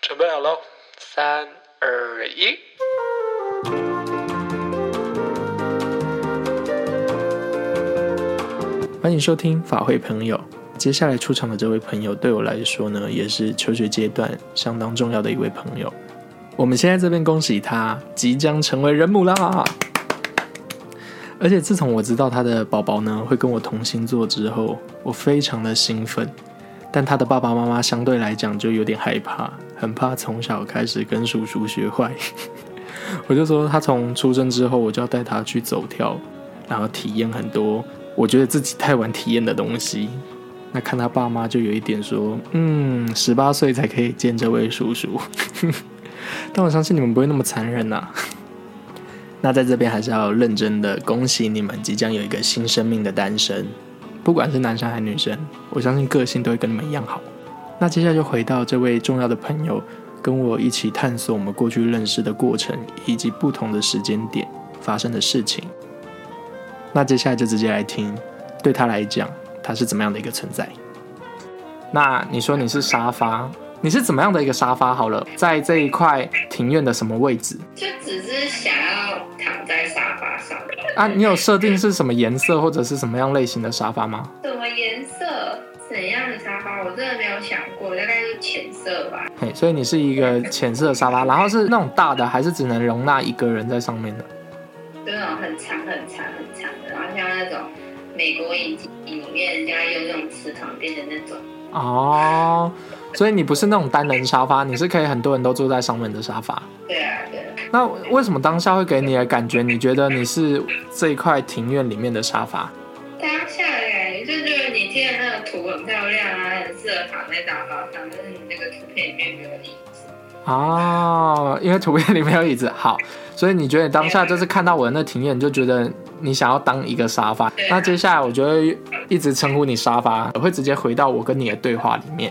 准备好了，三二一。欢迎收听法会朋友。接下来出场的这位朋友，对我来说呢，也是求学阶段相当重要的一位朋友。我们现在这边恭喜他即将成为人母啦！而且自从我知道他的宝宝呢会跟我同星座之后，我非常的兴奋。但他的爸爸妈妈相对来讲就有点害怕，很怕从小开始跟叔叔学坏。我就说他从出生之后，我就要带他去走跳，然后体验很多我觉得自己太晚体验的东西。那看他爸妈就有一点说，嗯，十八岁才可以见这位叔叔。但我相信你们不会那么残忍呐。那在这边还是要认真的恭喜你们，即将有一个新生命的诞生。不管是男生还是女生，我相信个性都会跟你们一样好。那接下来就回到这位重要的朋友，跟我一起探索我们过去认识的过程，以及不同的时间点发生的事情。那接下来就直接来听，对他来讲，他是怎么样的一个存在？那你说你是沙发，你是怎么样的一个沙发？好了，在这一块庭院的什么位置？就只是想要。啊，你有设定是什么颜色或者是什么样类型的沙发吗？什么颜色？怎样的沙发？我真的没有想过，大概是浅色吧。嘿，所以你是一个浅色的沙发，然后是那种大的，还是只能容纳一个人在上面的？就那种很长、很长、很长的，然后像那种美国影集里面人家用那种磁床垫的那种。哦，所以你不是那种单人沙发，你是可以很多人都坐在上面的沙发。对啊，对。那为什么当下会给你的感觉？你觉得你是这一块庭院里面的沙发？当下的感觉就觉得你贴的那个图很漂亮啊，很适合躺在沙发上，但是你那个图片里面没有椅子。哦，因为图片里面有椅子，好，所以你觉得当下就是看到我的那庭院，就觉得你想要当一个沙发。那接下来我觉得一直称呼你沙发，我会直接回到我跟你的对话里面。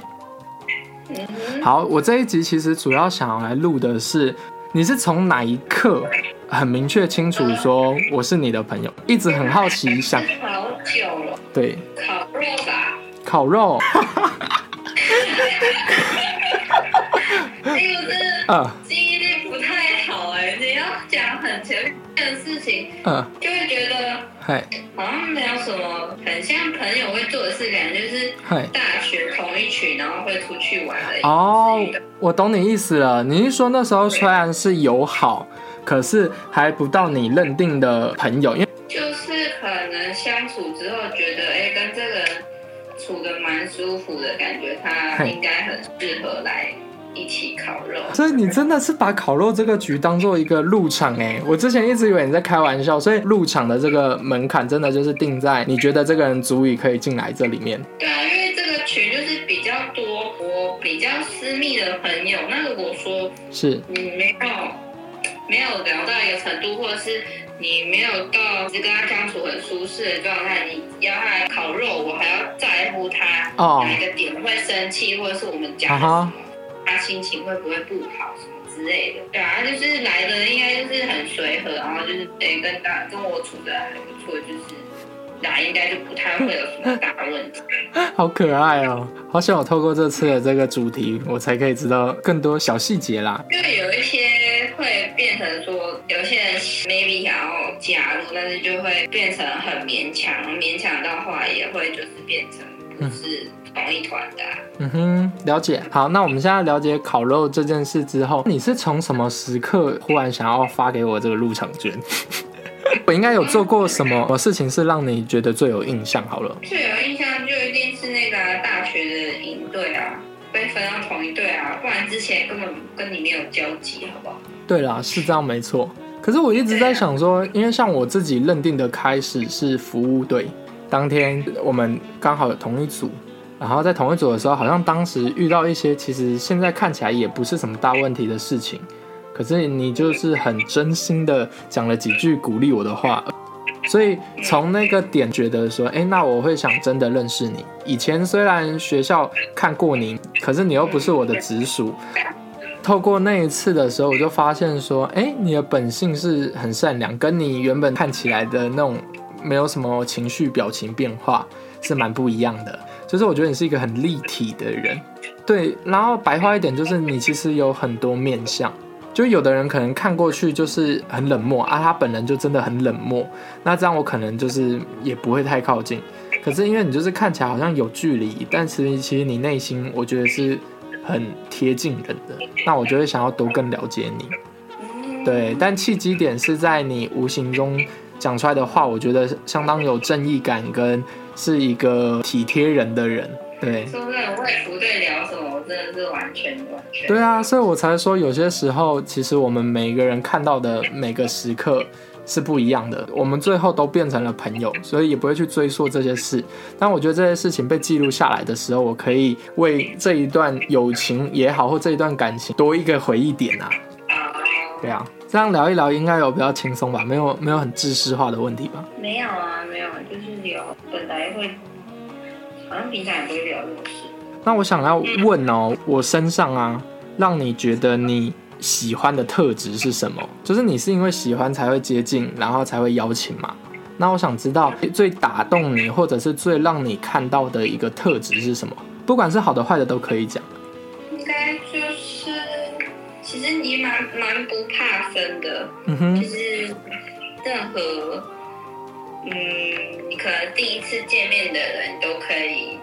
好，我这一集其实主要想要来录的是。你是从哪一刻很明确清楚说我是你的朋友？一直很好奇，想好久了。对，烤肉吧。烤肉。哎呦，真的记忆力不太好哎！你要讲很前面的事情，嗯，就会觉得，嗨，好像没有什么很像朋友会做的事，感觉就是大学同一群，然后会出去玩而已。哦，我懂你意思了。你是说那时候虽然是友好，可是还不到你认定的朋友，因为就是可能相处之后觉得，哎，跟这个人处的蛮舒服的感觉，他应该很适合来。一起烤肉，所以你真的是把烤肉这个局当做一个入场哎！我之前一直以为你在开玩笑，所以入场的这个门槛真的就是定在你觉得这个人足以可以进来这里面。对啊，因为这个群就是比较多我比较私密的朋友，那如果说是你没有没有聊到一个程度，或者是你没有到是跟他相处很舒适的状态，你要他来烤肉，我还要在乎他哪一个点会生气，或者是我们讲。他心情会不会不好什么之类的？对啊，就是来的应该就是很随和，然后就是诶跟大跟我处的还不错，就是来应该就不太会有什么大问题。好可爱哦，好想我透过这次的这个主题，我才可以知道更多小细节啦。因为有一些会变成说，有些人 maybe 想要加入，但是就会变成很勉强，勉强到后来也会就是变成不是。同一团的，嗯哼，了解。好，那我们现在了解烤肉这件事之后，你是从什么时刻忽然想要发给我这个入场券？我应该有做过什么事情是让你觉得最有印象？好了，最有印象就一定是那个大学的营队啊，被分到同一队啊，不然之前根本跟你没有交集，好不好？对啦，是这样没错。可是我一直在想说，因为像我自己认定的开始是服务队，当天我们刚好有同一组。然后在同一组的时候，好像当时遇到一些其实现在看起来也不是什么大问题的事情，可是你就是很真心的讲了几句鼓励我的话，所以从那个点觉得说，哎，那我会想真的认识你。以前虽然学校看过你，可是你又不是我的直属。透过那一次的时候，我就发现说，哎，你的本性是很善良，跟你原本看起来的那种没有什么情绪表情变化是蛮不一样的。就是我觉得你是一个很立体的人，对，然后白话一点就是你其实有很多面相，就有的人可能看过去就是很冷漠啊，他本人就真的很冷漠，那这样我可能就是也不会太靠近。可是因为你就是看起来好像有距离，但其实其实你内心我觉得是很贴近人的，那我就会想要多更了解你。对，但契机点是在你无形中讲出来的话，我觉得相当有正义感，跟是一个体贴人的人。对，说真的，我也不对聊什么，我真的是完全完全。对啊，所以我才说有些时候，其实我们每一个人看到的每个时刻是不一样的。我们最后都变成了朋友，所以也不会去追溯这些事。但我觉得这些事情被记录下来的时候，我可以为这一段友情也好，或这一段感情多一个回忆点啊。对啊，这样聊一聊应该有比较轻松吧？没有没有很知识化的问题吧？没有啊，没有，就是聊本来会，好像平常也不会聊这种事。那我想要问哦，我身上啊，让你觉得你喜欢的特质是什么？就是你是因为喜欢才会接近，然后才会邀请嘛？那我想知道最打动你，或者是最让你看到的一个特质是什么？不管是好的坏的都可以讲。蛮蛮不怕生的，就是任何，嗯，你可能第一次见面的人都可以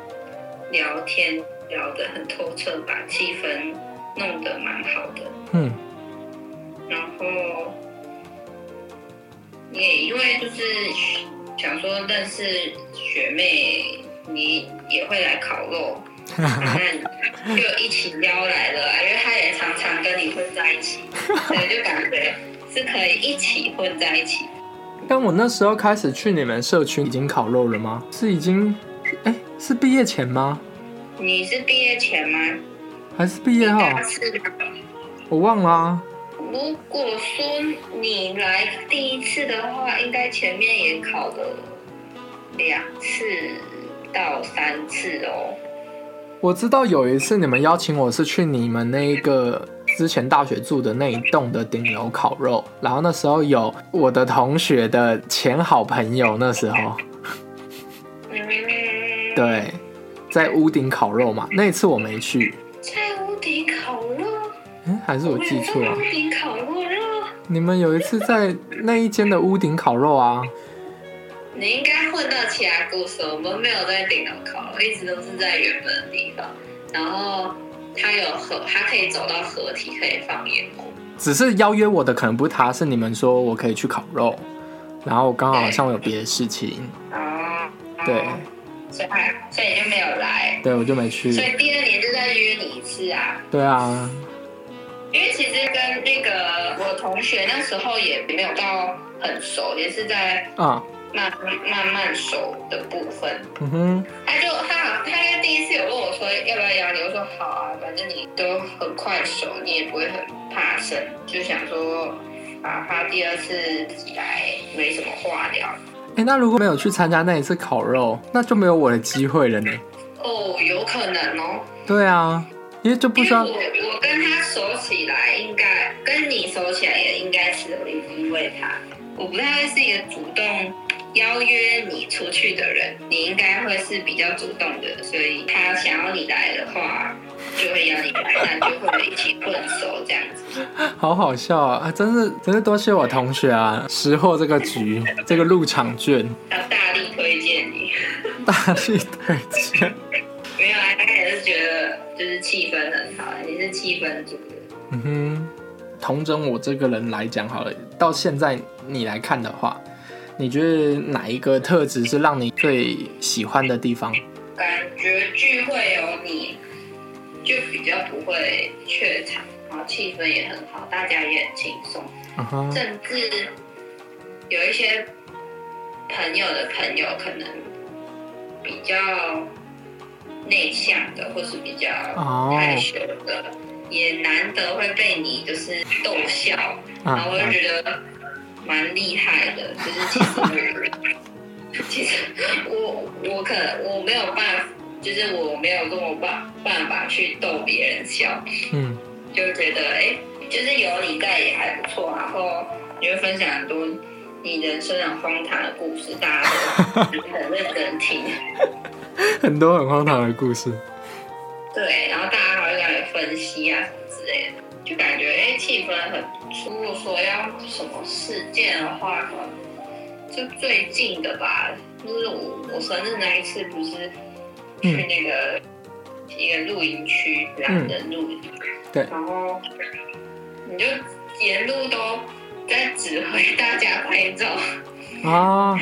聊天聊得很透彻，把气氛弄得蛮好的。嗯，然后也因为就是想说认识学妹，你也会来烤肉。就一起撩来了，因为他也常常跟你混在一起，所以就感觉是可以一起混在一起。但我那时候开始去你们社区已经烤肉了吗？是已经，哎，是毕业前吗？你是毕业前吗？还是毕业后？我忘了。如果说你来第一次的话，应该前面也考了两次到三次哦。我知道有一次你们邀请我是去你们那一个之前大学住的那一栋的顶楼烤肉，然后那时候有我的同学的前好朋友，那时候，对，在屋顶烤肉嘛。那一次我没去，在屋顶烤肉，嗯，还是我记错了？屋顶烤肉，你们有一次在那一间的屋顶烤肉啊？你应该混到其他故事，我们没有在顶楼烤，一直都是在原本的地方。然后他有合，他可以走到合体，可以放烟火。只是邀约我的可能不是他，是你们说我可以去烤肉，然后刚好好像我有别的事情。哦，对，所以所以你就没有来。对，我就没去。所以第二年就再约你一次啊。对啊。因为其实跟那个我同学那时候也没有到很熟，也是在啊。慢慢慢熟的部分，嗯哼，他就他他应该第一次有问我说要不要邀你，我说好啊，反正你都很快熟，你也不会很怕生，就想说啊，他第二次自己来没什么话聊。哎，那如果没有去参加那一次烤肉，那就没有我的机会了呢。哦，有可能哦。对啊，因为就不需要我我跟他熟起来，应该跟你熟起来也应该是因为他，我不太会是一个主动。邀约你出去的人，你应该会是比较主动的，所以他想要你来的话，就会邀你来，那就会一起混熟这样子。好好笑啊！真是真是多谢我同学啊，识货这个局，这个入场券，要大力推荐你。大力推荐。没有啊，他也是觉得就是气氛很好，你是气氛组的。嗯哼，同整我这个人来讲好了，到现在你来看的话。你觉得哪一个特质是让你最喜欢的地方？感觉聚会有你，就比较不会怯场，然后气氛也很好，大家也很轻松。甚至有一些朋友的朋友，可能比较内向的，或是比较害羞的，也难得会被你就是逗笑，然后我就觉得。蛮厉害的，就是其实，其实我我可能我没有办法，就是我没有跟我爸办法去逗别人笑，嗯，就觉得哎，就是有你在也还不错，然后你会分享很多你人生很荒唐的故事，大家都很认真听，很多很荒唐的故事，对，然后大家还会在那分析啊什么之类的，就感觉哎气氛很。如果说要什么事件的话，就最近的吧，就是我我生日那一次不是去那个一个露营区懒人露营，对，然后你就沿路都在指挥大家拍照啊，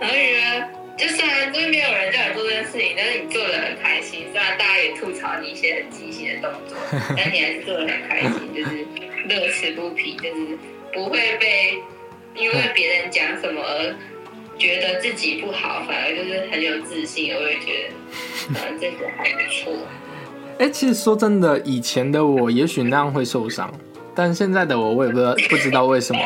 然后觉得。就虽然就是没有人叫你做这件事情，但是你做的很开心。虽然大家也吐槽你一些很畸形的动作，但你还是做的很开心，就是乐此不疲，就是不会被因为别人讲什么而觉得自己不好，反而就是很有自信。我也觉得，反正这个还不错。哎，其实说真的，以前的我也许那样会受伤，但现在的我，我也不知道不知道为什么，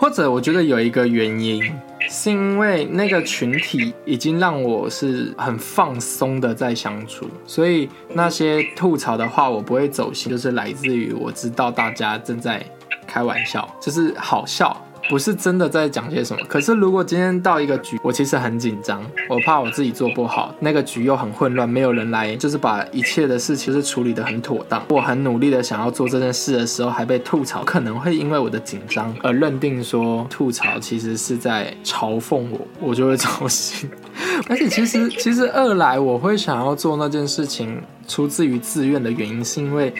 或者我觉得有一个原因。是因为那个群体已经让我是很放松的在相处，所以那些吐槽的话我不会走心，就是来自于我知道大家正在开玩笑，就是好笑。不是真的在讲些什么，可是如果今天到一个局，我其实很紧张，我怕我自己做不好，那个局又很混乱，没有人来，就是把一切的事情是处理的很妥当。我很努力的想要做这件事的时候，还被吐槽，可能会因为我的紧张而认定说吐槽其实是在嘲讽我，我就会操心。而且其实其实二来我会想要做那件事情，出自于自愿的原因，是因为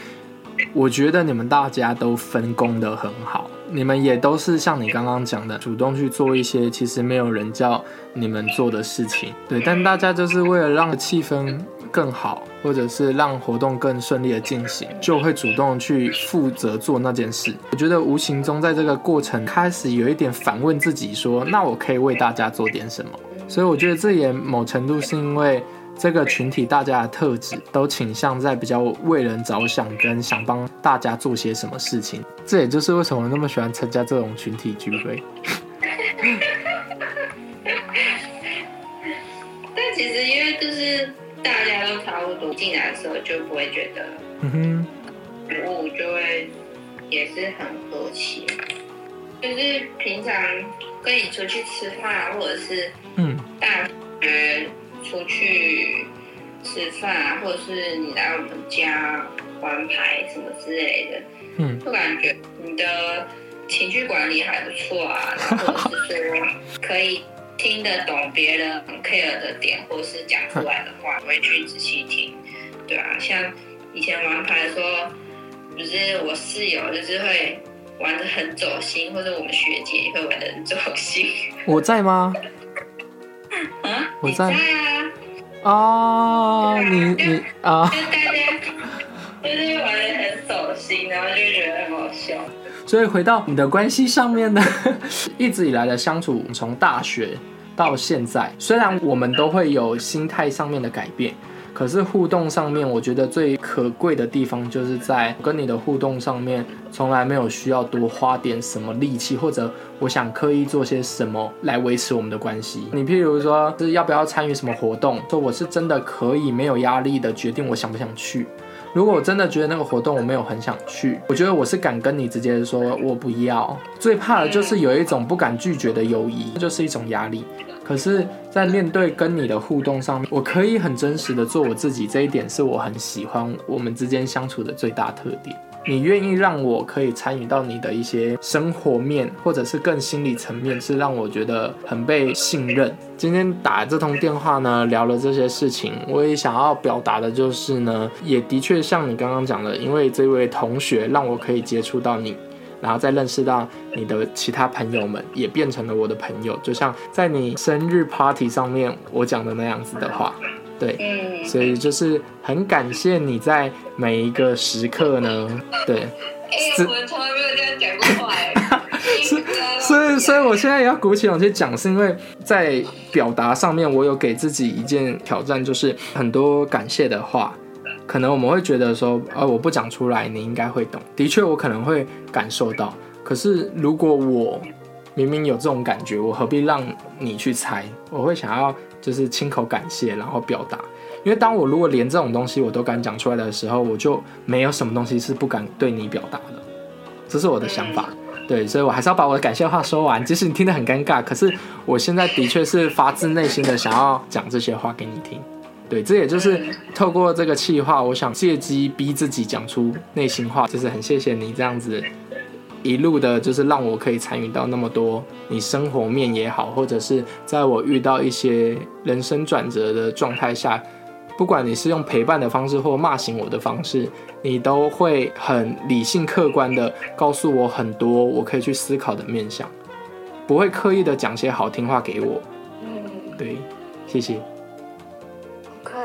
我觉得你们大家都分工的很好。你们也都是像你刚刚讲的，主动去做一些其实没有人叫你们做的事情，对。但大家就是为了让气氛更好，或者是让活动更顺利的进行，就会主动去负责做那件事。我觉得无形中在这个过程开始有一点反问自己，说那我可以为大家做点什么。所以我觉得这也某程度是因为。这个群体大家的特质都倾向在比较为人着想，跟想帮大家做些什么事情。这也就是为什么我那么喜欢参加这种群体聚会。但其实因为就是大家都差不多进来的时候，就不会觉得，嗯哼，服务就会也是很和谐。就是平常跟你出去吃饭，或者是嗯大学。出去吃饭啊，或者是你来我们家玩牌什么之类的，嗯，就感觉你的情绪管理还不错啊，然后或者是说可以听得懂别人很 care 的点，或是讲出来的话，会去仔细听，对啊，像以前玩牌的时候，就是我室友就是会玩的很走心，或者我们学姐也会玩的很走心。我在吗？啊，我在啊！哦，你你啊，就大家就是玩的很走心，然后就觉得很好笑。所以回到你的关系上面呢，一直以来的相处，从大学到现在，虽然我们都会有心态上面的改变。可是互动上面，我觉得最可贵的地方就是在跟你的互动上面，从来没有需要多花点什么力气，或者我想刻意做些什么来维持我们的关系。你譬如说，是要不要参与什么活动？说我是真的可以没有压力的决定我想不想去。如果我真的觉得那个活动我没有很想去，我觉得我是敢跟你直接说我不要。最怕的就是有一种不敢拒绝的友谊，就是一种压力。可是，在面对跟你的互动上面，我可以很真实的做我自己，这一点是我很喜欢我们之间相处的最大特点。你愿意让我可以参与到你的一些生活面，或者是更心理层面，是让我觉得很被信任。今天打这通电话呢，聊了这些事情，我也想要表达的就是呢，也的确像你刚刚讲的，因为这位同学让我可以接触到你。然后再认识到你的其他朋友们，也变成了我的朋友，就像在你生日 party 上面我讲的那样子的话，对，所以就是很感谢你在每一个时刻呢，对。哎，我从来没有这样讲过话哎。所以，所以我现在也要鼓起勇气讲，是因为在表达上面，我有给自己一件挑战，就是很多感谢的话。可能我们会觉得说，呃，我不讲出来，你应该会懂。的确，我可能会感受到。可是，如果我明明有这种感觉，我何必让你去猜？我会想要就是亲口感谢，然后表达。因为当我如果连这种东西我都敢讲出来的时候，我就没有什么东西是不敢对你表达的。这是我的想法。对，所以我还是要把我的感谢话说完。即使你听得很尴尬，可是我现在的确是发自内心的想要讲这些话给你听。对，这也就是透过这个气话，我想借机逼自己讲出内心话，就是很谢谢你这样子一路的，就是让我可以参与到那么多你生活面也好，或者是在我遇到一些人生转折的状态下，不管你是用陪伴的方式或骂醒我的方式，你都会很理性客观的告诉我很多我可以去思考的面向，不会刻意的讲些好听话给我。嗯，对，谢谢。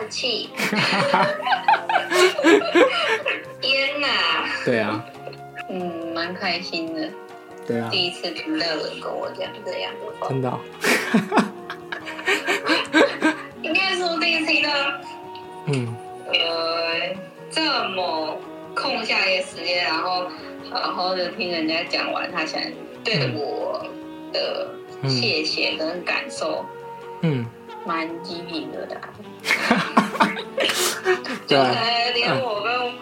客气，天哪！对啊，嗯，蛮开心的。对啊，第一次听到人跟我讲这样的话，真的。应该说第一次听到，嗯，呃，这么空下一个时间，然后好好的听人家讲完他想对我的谢谢跟感受，嗯。蛮机灵的，就可能连我跟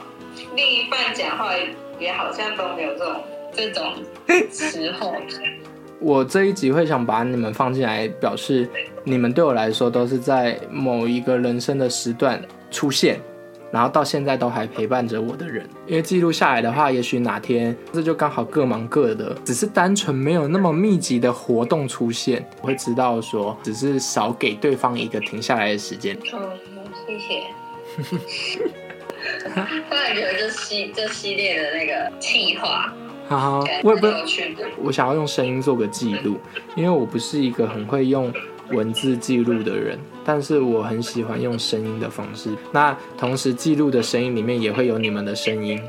另一半讲话也好像都没有这种这种时候。我这一集会想把你们放进来，表示你们对我来说都是在某一个人生的时段出现。然后到现在都还陪伴着我的人，因为记录下来的话，也许哪天这就刚好各忙各的，只是单纯没有那么密集的活动出现，我会知道说，只是少给对方一个停下来的时间。嗯，谢谢。突然觉得这系这系列的那个计划，哈哈，我也不，我想要用声音做个记录，因为我不是一个很会用。文字记录的人，但是我很喜欢用声音的方式。那同时记录的声音里面也会有你们的声音。